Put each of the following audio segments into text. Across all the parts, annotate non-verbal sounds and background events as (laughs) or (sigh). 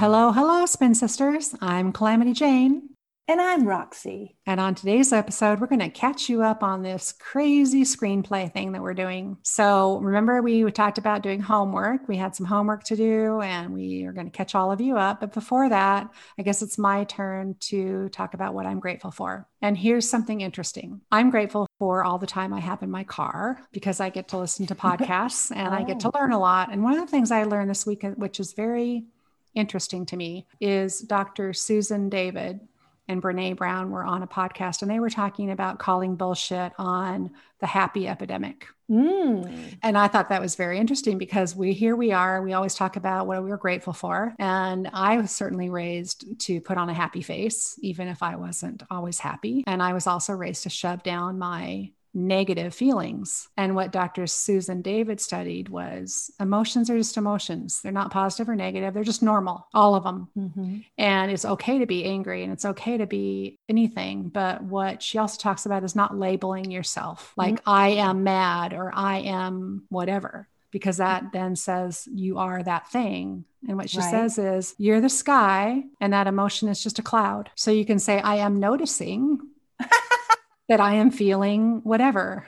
hello, hello, Spin Sisters. I'm Calamity Jane. And I'm Roxy. And on today's episode, we're going to catch you up on this crazy screenplay thing that we're doing. So, remember, we talked about doing homework. We had some homework to do, and we are going to catch all of you up. But before that, I guess it's my turn to talk about what I'm grateful for. And here's something interesting I'm grateful for all the time I have in my car because I get to listen to (laughs) podcasts and oh. I get to oh. learn a lot. And one of the things I learned this week, which is very interesting to me, is Dr. Susan David and Brene Brown were on a podcast and they were talking about calling bullshit on the happy epidemic. Mm. And I thought that was very interesting because we here we are, we always talk about what we are grateful for. And I was certainly raised to put on a happy face, even if I wasn't always happy. And I was also raised to shove down my negative feelings. And what Dr. Susan David studied was emotions are just emotions. They're not positive or negative, they're just normal, all of them. Mm-hmm. And it's okay to be angry and it's okay to be anything. But what she also talks about is not labeling yourself like mm-hmm. I am mad or I am whatever. Because that then says you are that thing. And what she right. says is, you're the sky, and that emotion is just a cloud. So you can say, I am noticing (laughs) that I am feeling whatever.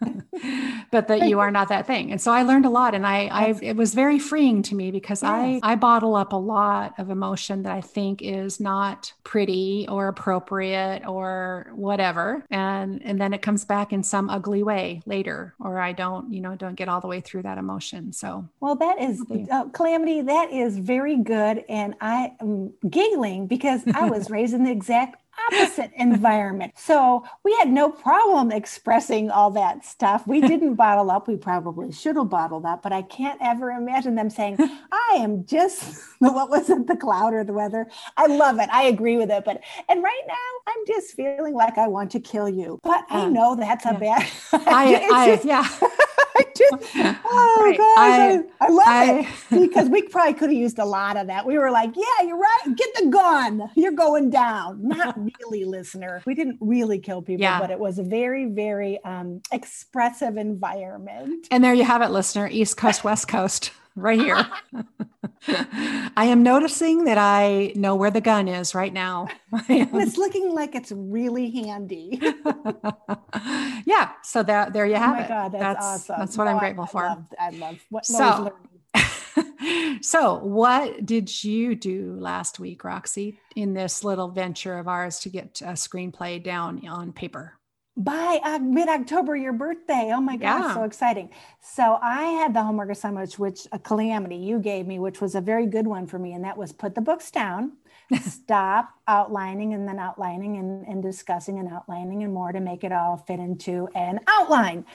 (laughs) but that you are not that thing. And so I learned a lot and I, I it was very freeing to me because yes. I I bottle up a lot of emotion that I think is not pretty or appropriate or whatever. And and then it comes back in some ugly way later or I don't, you know, don't get all the way through that emotion. So Well, that is uh, calamity that is very good and I am giggling because I was raised in the exact opposite environment. So we had no problem expressing all that stuff. We (laughs) didn't bottle up. We probably should have bottled up, but I can't ever imagine them saying, (laughs) I am just, (laughs) what was it, the cloud or the weather? I love it. I agree with it. But, and right now I'm just feeling like I want to kill you. But I know that's a yeah. bad. I, I just, yeah. I just, oh right. gosh, I, I, I love I, it because we probably could have used a lot of that. We were like, yeah, you're right. Get the gun. You're going down. Not really, listener. We didn't really kill people, yeah. but it was a very, very um, expressive environment. And there you have it, listener. East Coast, (laughs) West Coast right here. (laughs) I am noticing that I know where the gun is right now. (laughs) it's looking like it's really handy. yeah. So that there you have oh my it. God, that's, that's awesome. That's what I'm grateful for. I love, I love what so, so what did you do last week, Roxy, in this little venture of ours to get a screenplay down on paper? by uh, mid October, your birthday. Oh my gosh, yeah. so exciting. So I had the homework assignment, which a calamity you gave me, which was a very good one for me. And that was put the books down, (laughs) stop outlining and then outlining and, and discussing and outlining and more to make it all fit into an outline.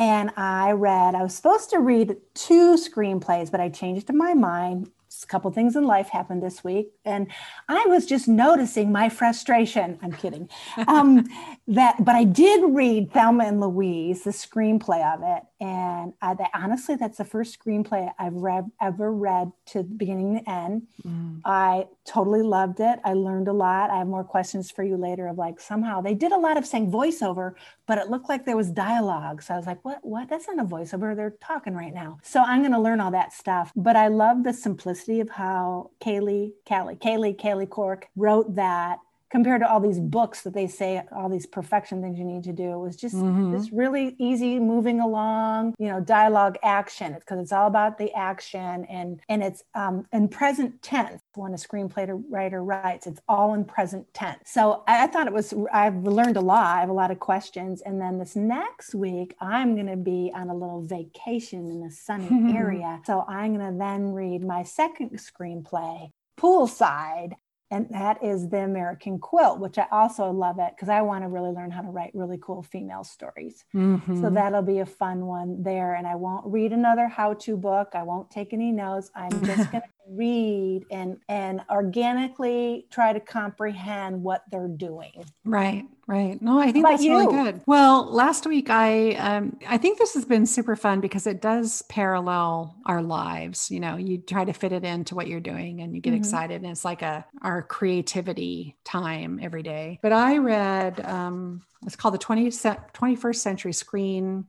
And I read, I was supposed to read two screenplays, but I changed my mind. A couple things in life happened this week and i was just noticing my frustration. I'm kidding. (laughs) Um, that but i did read thelma and louise the screenplay of it and I, that, honestly that's the first screenplay i've read, ever read to the beginning to end. Mm. i totally loved it. I learned a lot. I have more questions for you later of like somehow they did a lot of saying voiceover but it looked like there was dialogue. So i was like what what? That's not a voiceover. They're talking right now. So i'm going to learn all that stuff. But i love the simplicity of how kaylee callie kaylee kaylee cork wrote that compared to all these books that they say all these perfection things you need to do. It was just mm-hmm. this really easy moving along you know dialogue action. It's because it's all about the action and and it's um in present tense. When a screenplay writer writes it's all in present tense. So I, I thought it was i've learned a lot. I have a lot of questions. And then this next week i'm going to be on a little vacation in a sunny (laughs) area. So i'm going to then read my second screenplay poolside and that is the American Quilt, which I also love it because I want to really learn how to write really cool female stories. Mm-hmm. So that'll be a fun one there. And I won't read another how-to book. I won't take any notes. I'm just (laughs) going to read and and organically try to comprehend what they're doing. Right, right. No, I think that's you? really good. Well, last week I um I think this has been super fun because it does parallel our lives. You know, you try to fit it into what you're doing and you get mm-hmm. excited and it's like a our creativity time every day. But I read um it's called the 20, 21st century screen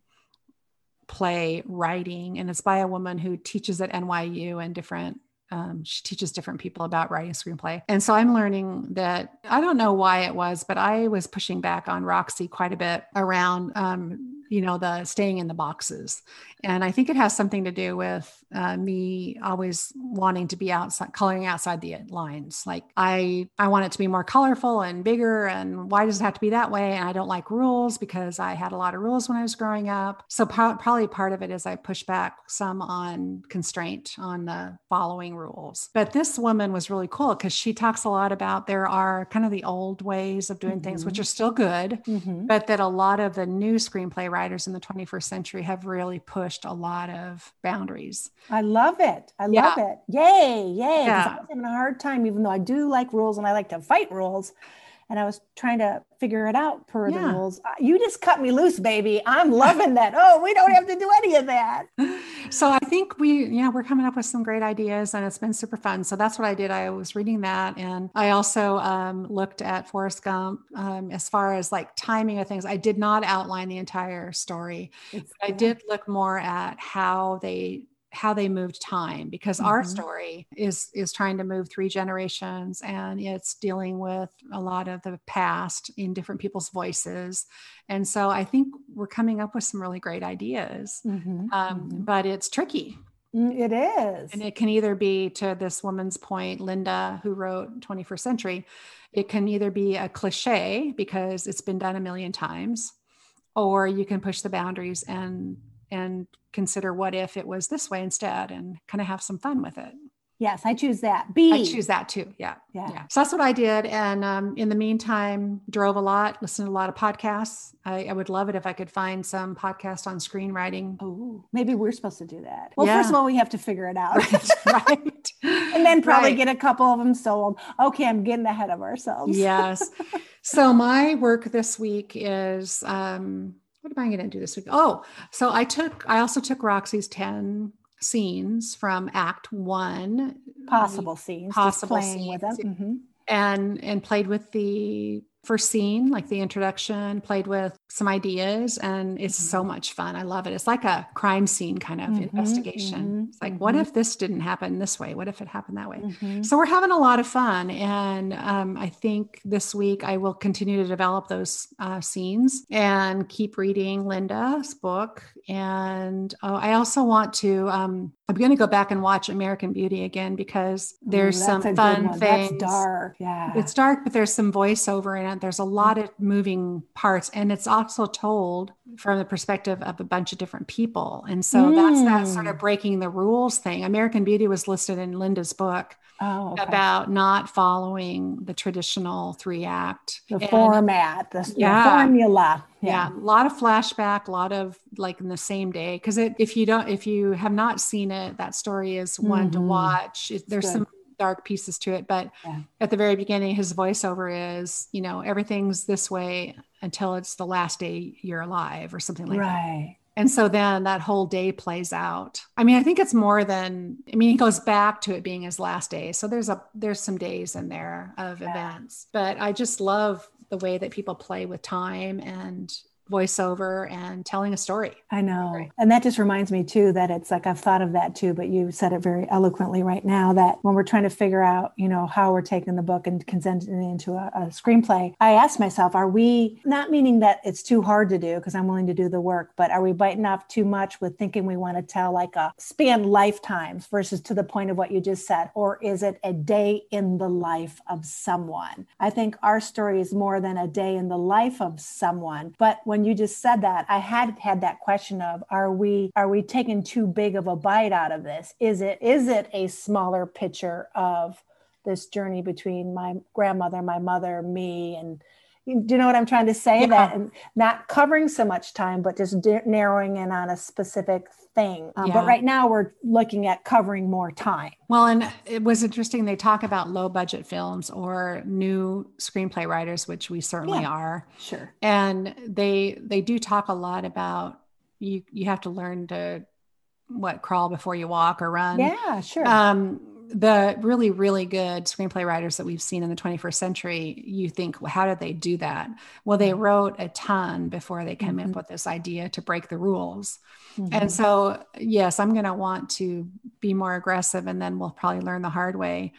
play writing and it's by a woman who teaches at NYU and different um, she teaches different people about writing screenplay. And so I'm learning that I don't know why it was, but I was pushing back on Roxy quite a bit around, um, you know, the staying in the boxes. And I think it has something to do with uh, me always wanting to be outside, coloring outside the lines. Like I, I want it to be more colorful and bigger. And why does it have to be that way? And I don't like rules because I had a lot of rules when I was growing up. So pro- probably part of it is I push back some on constraint on the following rules. But this woman was really cool because she talks a lot about there are kind of the old ways of doing mm-hmm. things, which mm-hmm. are still good, mm-hmm. but that a lot of the new screenplay writers in the 21st century have really pushed a lot of boundaries. I love it. I yeah. love it. Yay, yay. Yeah. I was having a hard time, even though I do like rules and I like to fight rules and I was trying to figure it out per yeah. the rules. You just cut me loose, baby. I'm loving that. Oh, we don't have to do any of that. (laughs) So I think we, yeah, we're coming up with some great ideas and it's been super fun. So that's what I did. I was reading that. And I also um, looked at Forrest Gump um, as far as like timing of things. I did not outline the entire story. I did look more at how they how they moved time because mm-hmm. our story is is trying to move three generations and it's dealing with a lot of the past in different people's voices and so i think we're coming up with some really great ideas mm-hmm. Um, mm-hmm. but it's tricky mm, it is and it can either be to this woman's point linda who wrote 21st century it can either be a cliche because it's been done a million times or you can push the boundaries and and consider what if it was this way instead and kind of have some fun with it. Yes, I choose that. B. I choose that too. Yeah. Yeah. yeah. So that's what I did. And um, in the meantime, drove a lot, listened to a lot of podcasts. I, I, would love it if I could find some podcast on screenwriting. Oh, maybe we're supposed to do that. Well, yeah. first of all, we have to figure it out. Right. (laughs) right. and then probably right. get a couple of them sold. Okay, I'm getting ahead of ourselves. yes. (laughs) So my work this week is um, what am I going to do this week? Oh, so I took, I also took Roxy's 10 scenes from act one. Possible scenes. Possible scenes. With them. Mm-hmm. And, and played with the first scene, like the introduction, played with some ideas, and it's mm-hmm. so much fun. I love it. It's like a crime scene kind of mm-hmm, investigation. Mm-hmm, it's like, what mm-hmm. if this didn't happen this way? What if it happened that way? Mm-hmm. So we're having a lot of fun. And um, I think this week I will continue to develop those uh, scenes and keep reading Linda's book. And oh, I also want to um, I'm going to go back and watch American Beauty again because there's Ooh, some fun things. That's dark. Yeah. It's dark, but there's some voiceover in There's a lot of moving parts. And it's also told from the perspective of a bunch of different people. And so mm. that's that sort of mm. breaking the rules thing. American Beauty was listed in Linda's book oh, okay. about not following the traditional three act the and, format the, yeah, the formula yeah. yeah. a lot of flashback a lot of like in the same day because if you don't if you have not seen it that story is one mm-hmm. to watch it, there's some dark pieces to it but yeah. at the very beginning his voiceover is you know everything's this way until it's the last day you're alive or something like right. that right and so then that whole day plays out. I mean, I think it's more than I mean, he goes back to it being his last day. So there's a there's some days in there of yeah. events. But I just love the way that people play with time and voiceover and telling a story. I know. And that just reminds me too that it's like I've thought of that too, but you said it very eloquently right now that when we're trying to figure out, you know, how we're taking the book and condensing it into a, a screenplay, I ask myself, are we not meaning that it's too hard to do because I'm willing to do the work, but are we biting off too much with thinking we want to tell like a span lifetimes versus to the point of what you just said? Or is it a day in the life of someone? I think our story is more than a day in the life of someone. But when when you just said that, I had had that question of are we are we taking too big of a bite out of this? Is it is it a smaller picture of this journey between my grandmother, my mother, me, and do you know what I'm trying to say? Yeah. That and not covering so much time, but just narrowing in on a specific thing. Um, yeah. But right now we're looking at covering more time. Well, and it was interesting. They talk about low budget films or new screenplay writers, which we certainly yeah, are. Sure. And they they do talk a lot about you. You have to learn to what crawl before you walk or run. Yeah, sure. Um, the really, really good screenplay writers that we've seen in the 21st century, you think, well, how did they do that? Well, they mm-hmm. wrote a ton before they came mm-hmm. up with this idea to break the rules. Mm-hmm. And so, yes, I'm going to want to be more aggressive, and then we'll probably learn the hard way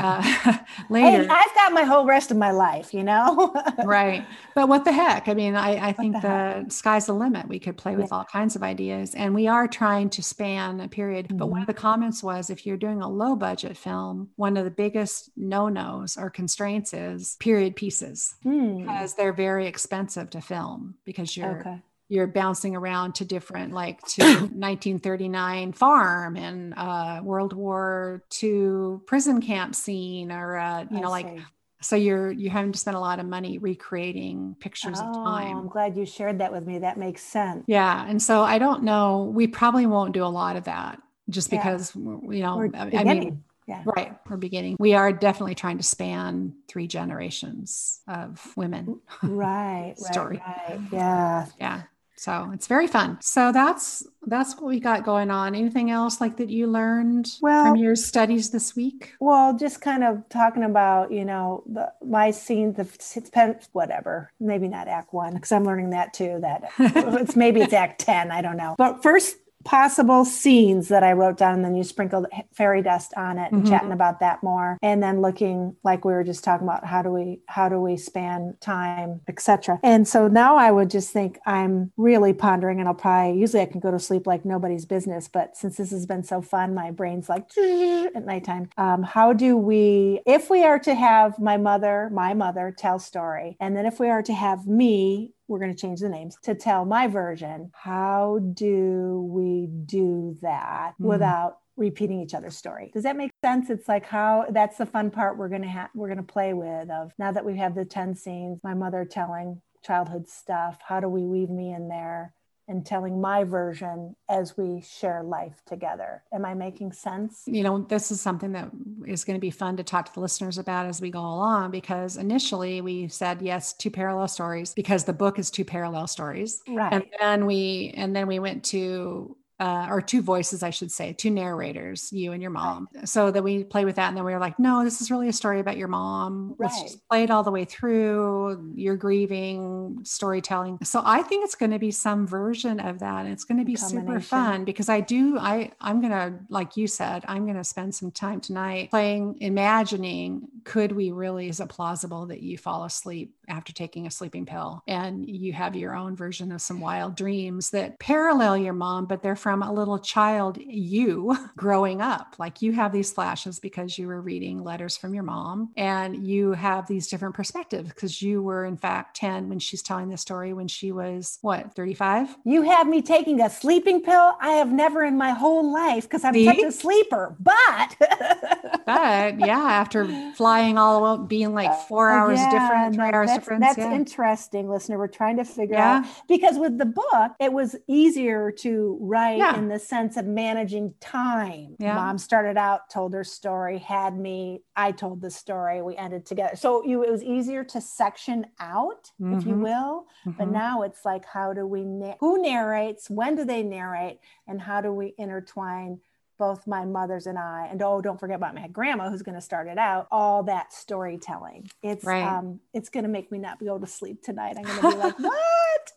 uh, (laughs) later. Hey, I've got my whole rest of my life, you know? (laughs) right. But what the heck? I mean, I, I think the, the sky's the limit. We could play with yeah. all kinds of ideas. And we are trying to span a period. Mm-hmm. But one of the comments was if you're doing a low budget film, one of the biggest no nos or constraints is period pieces mm. because they're very expensive to film because you're. Okay you're bouncing around to different like to (coughs) 1939 farm and uh, world war ii prison camp scene or uh, you I know see. like so you're you're having to spend a lot of money recreating pictures oh, of time i'm glad you shared that with me that makes sense yeah and so i don't know we probably won't do a lot of that just because yeah. you know we're i mean yeah. Right. We're beginning. We are definitely trying to span three generations of women. Right. (laughs) Story. Right, right. Yeah. Yeah. So it's very fun. So that's that's what we got going on. Anything else like that you learned well, from your studies this week? Well, just kind of talking about you know the my scene, the it's whatever. Maybe not Act One because I'm learning that too. That (laughs) it's maybe it's Act Ten. I don't know. But first possible scenes that I wrote down, and then you sprinkled fairy dust on it, and mm-hmm. chatting about that more, and then looking like we were just talking about how do we how do we span time, etc. And so now I would just think I'm really pondering, and I'll probably usually I can go to sleep like nobody's business, but since this has been so fun, my brain's like at nighttime. Um, how do we, if we are to have my mother, my mother tell story, and then if we are to have me we're going to change the names to tell my version. How do we do that mm. without repeating each other's story. Does that make sense? It's like how that's the fun part we're going to have we're going to play with of now that we have the 10 scenes, my mother telling childhood stuff, how do we weave me in there? And telling my version as we share life together. Am I making sense? You know, this is something that is going to be fun to talk to the listeners about as we go along because initially we said yes, two parallel stories because the book is two parallel stories. Right. And then we and then we went to uh, or two voices, I should say, two narrators, you and your mom. Right. So that we play with that. And then we were like, no, this is really a story about your mom. Right. Let's just play it all the way through. You're grieving, storytelling. So I think it's going to be some version of that. And it's going to be super fun because I do, I, I'm going to, like you said, I'm going to spend some time tonight playing, imagining, could we really, is it plausible that you fall asleep after taking a sleeping pill and you have your own version of some wild dreams that parallel your mom, but they're from a little child you (laughs) growing up. Like you have these flashes because you were reading letters from your mom and you have these different perspectives because you were in fact 10 when she's telling the story when she was what 35 you have me taking a sleeping pill i have never in my whole life because i'm See? such a sleeper but (laughs) but yeah after flying all being like four uh, hours yeah, different three hours that's, difference that's yeah. interesting listener we're trying to figure yeah. out because with the book it was easier to write in the sense of managing time. Mom started out, told her story, had me, I told the story, we ended together. So you, it was easier to section out, mm-hmm. if you mm-hmm. will. Mm-hmm. But now it's like, how do we, na- who narrates, when do they narrate, and how do we intertwine both my mothers and I, and oh, don't forget about my grandma who's going to start it out. All that storytelling. It's right. um, it's going to make me not go to sleep tonight. I'm going to be like, (laughs) what?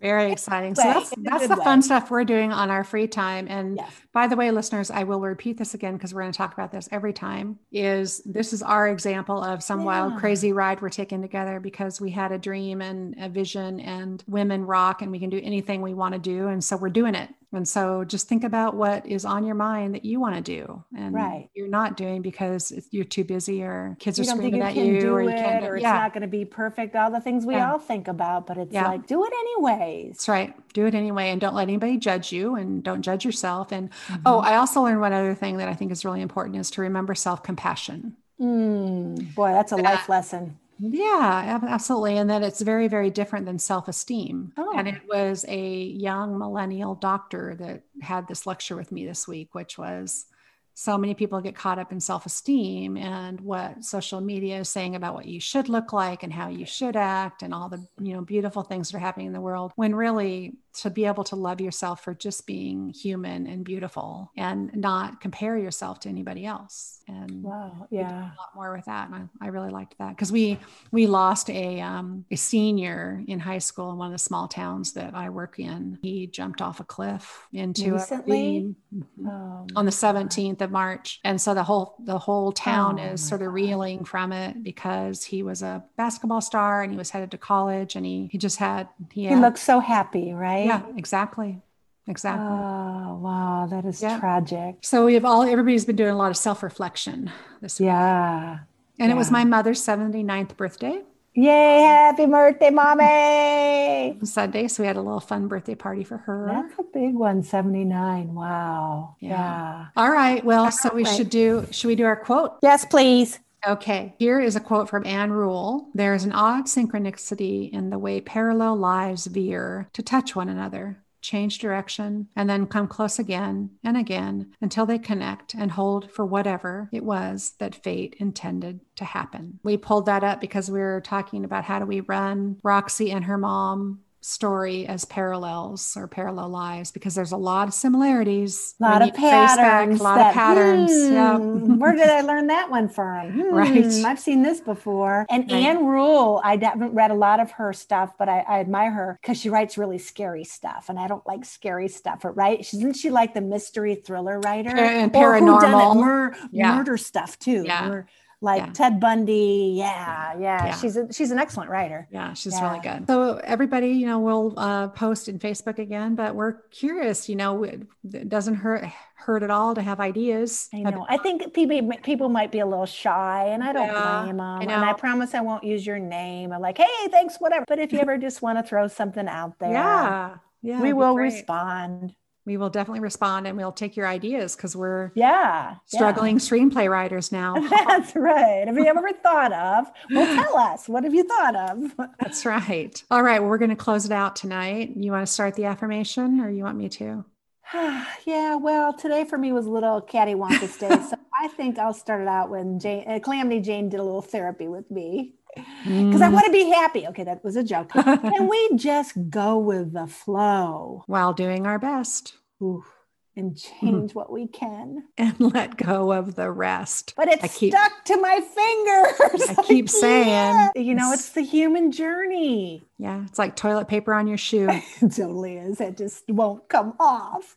Very (laughs) exciting. so that's that's the way. fun stuff we're doing on our free time. And yes. by the way, listeners, I will repeat this again because we're going to talk about this every time. Is this is our example of some yeah. wild, crazy ride we're taking together because we had a dream and a vision, and women rock, and we can do anything we want to do, and so we're doing it. And so just think about what is on your mind that you want to do and right. you're not doing because you're too busy or kids you are screaming you at you or you can't or it's yeah. not going to be perfect. All the things we yeah. all think about, but it's yeah. like, do it anyways. That's right. Do it anyway. And don't let anybody judge you and don't judge yourself. And oh, mm-hmm. oh, I also learned one other thing that I think is really important is to remember self-compassion. Mm, boy, that's a life lesson. Yeah, absolutely. And that it's very, very different than self esteem. Oh. And it was a young millennial doctor that had this lecture with me this week, which was so many people get caught up in self esteem and what social media is saying about what you should look like and how you should act and all the you know beautiful things that are happening in the world when really to be able to love yourself for just being human and beautiful and not compare yourself to anybody else. And wow, yeah, a lot more with that. And I, I really liked that because we we lost a um, a senior in high school in one of the small towns that I work in. He jumped off a cliff into Recently? a oh, on the 17th of March, and so the whole the whole town oh, is sort of God. reeling from it because he was a basketball star and he was headed to college and he he just had he, had, he looked so happy, right? Yeah, exactly. Exactly. Oh, wow. That is yeah. tragic. So we have all, everybody's been doing a lot of self reflection this week. Yeah. And yeah. it was my mother's 79th birthday. Yay, happy birthday, mommy. Sunday. So we had a little fun birthday party for her. That's a big one, 79. Wow. Yeah. yeah. All right. Well, so we should do, should we do our quote? Yes, please. Okay, here is a quote from Ann Rule. There is an odd synchronicity in the way parallel lives veer to touch one another change direction, and then come close again and again until they connect and hold for whatever it was that fate intended to happen. We pulled that up because we were talking about how do we run Roxy and her mom story as parallels or parallel lives because there's a lot of similarities. A lot of patterns. Back, a lot that, of patterns. Hmm, yep. where did I (laughs) learn that one from? Hmm, right. I've seen this before. And right. Ann Rule, I haven't read a lot of her stuff, but I, I admire her because she writes really scary stuff. And I don't like scary stuff, right? Isn't she like the mystery thriller writer? And paranormal. Mur- yeah. Murder stuff too. Yeah. Mur- like yeah. Ted Bundy. Yeah, yeah, yeah. She's a, she's an excellent writer. Yeah, she's yeah. really good. So everybody, you know, will uh, post in Facebook again, but we're curious. You know, it, it doesn't hurt hurt at all to have ideas. I know. I think people people might be a little shy, and I don't blame them. I and I promise I won't use your name. I'm like, hey, thanks, whatever. But if you (laughs) ever just want to throw something out there, yeah, yeah, we will respond we will definitely respond and we'll take your ideas because we're yeah struggling yeah. screenplay writers now. (laughs) That's right. Have you ever thought of? Well, (laughs) tell us. What have you thought of? That's right. All right. Well, we're going to close it out tonight. You want to start the affirmation or you want me to? (sighs) yeah. Well, today for me was a little cattywampus day. so (laughs) I think I'll start it out when Jane, uh, Calamity Jane did a little therapy with me because mm. I want to be happy. Okay, that was a joke. (laughs) Can we just go with the flow while doing our best? Ooh, and change what we can and let go of the rest. But it's keep, stuck to my fingers. I (laughs) keep saying, you know, it's the human journey. Yeah, it's like toilet paper on your shoe. (laughs) it totally is. It just won't come off.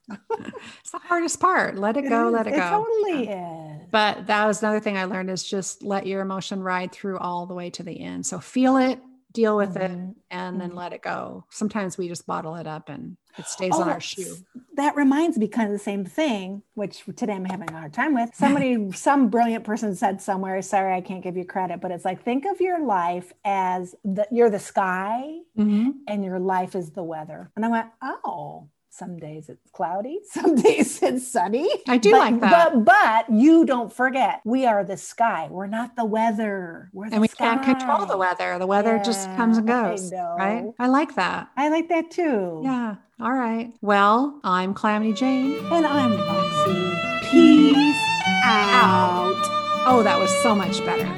it's the hardest part. Let it go, let it, it go. totally yeah. is. But that was another thing I learned is just let your emotion ride through all the way to the end. So feel it, deal with mm-hmm. it and then mm-hmm. let it go. Sometimes we just bottle it up and it stays oh, on our shoe. That reminds me kind of the same thing, which today I'm having a hard time with. Somebody, (laughs) some brilliant person said somewhere, sorry, I can't give you credit, but it's like, think of your life as the, you're the sky mm-hmm. and your life is the weather. And I went, oh, some days it's cloudy, (laughs) some days it's sunny. I do but, like that. But but you don't forget, we are the sky. We're not the weather. We're and we sky. can't control the weather. The weather yeah, just comes and goes. I right? I like that. I like that too. Yeah. All right. Well, I'm Calamity Jane. And I'm Roxy. Peace out. Oh, that was so much better. (laughs)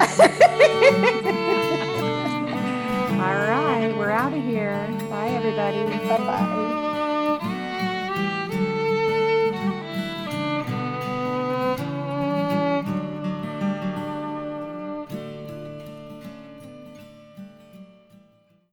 All right. We're out of here. Bye, everybody. Bye bye.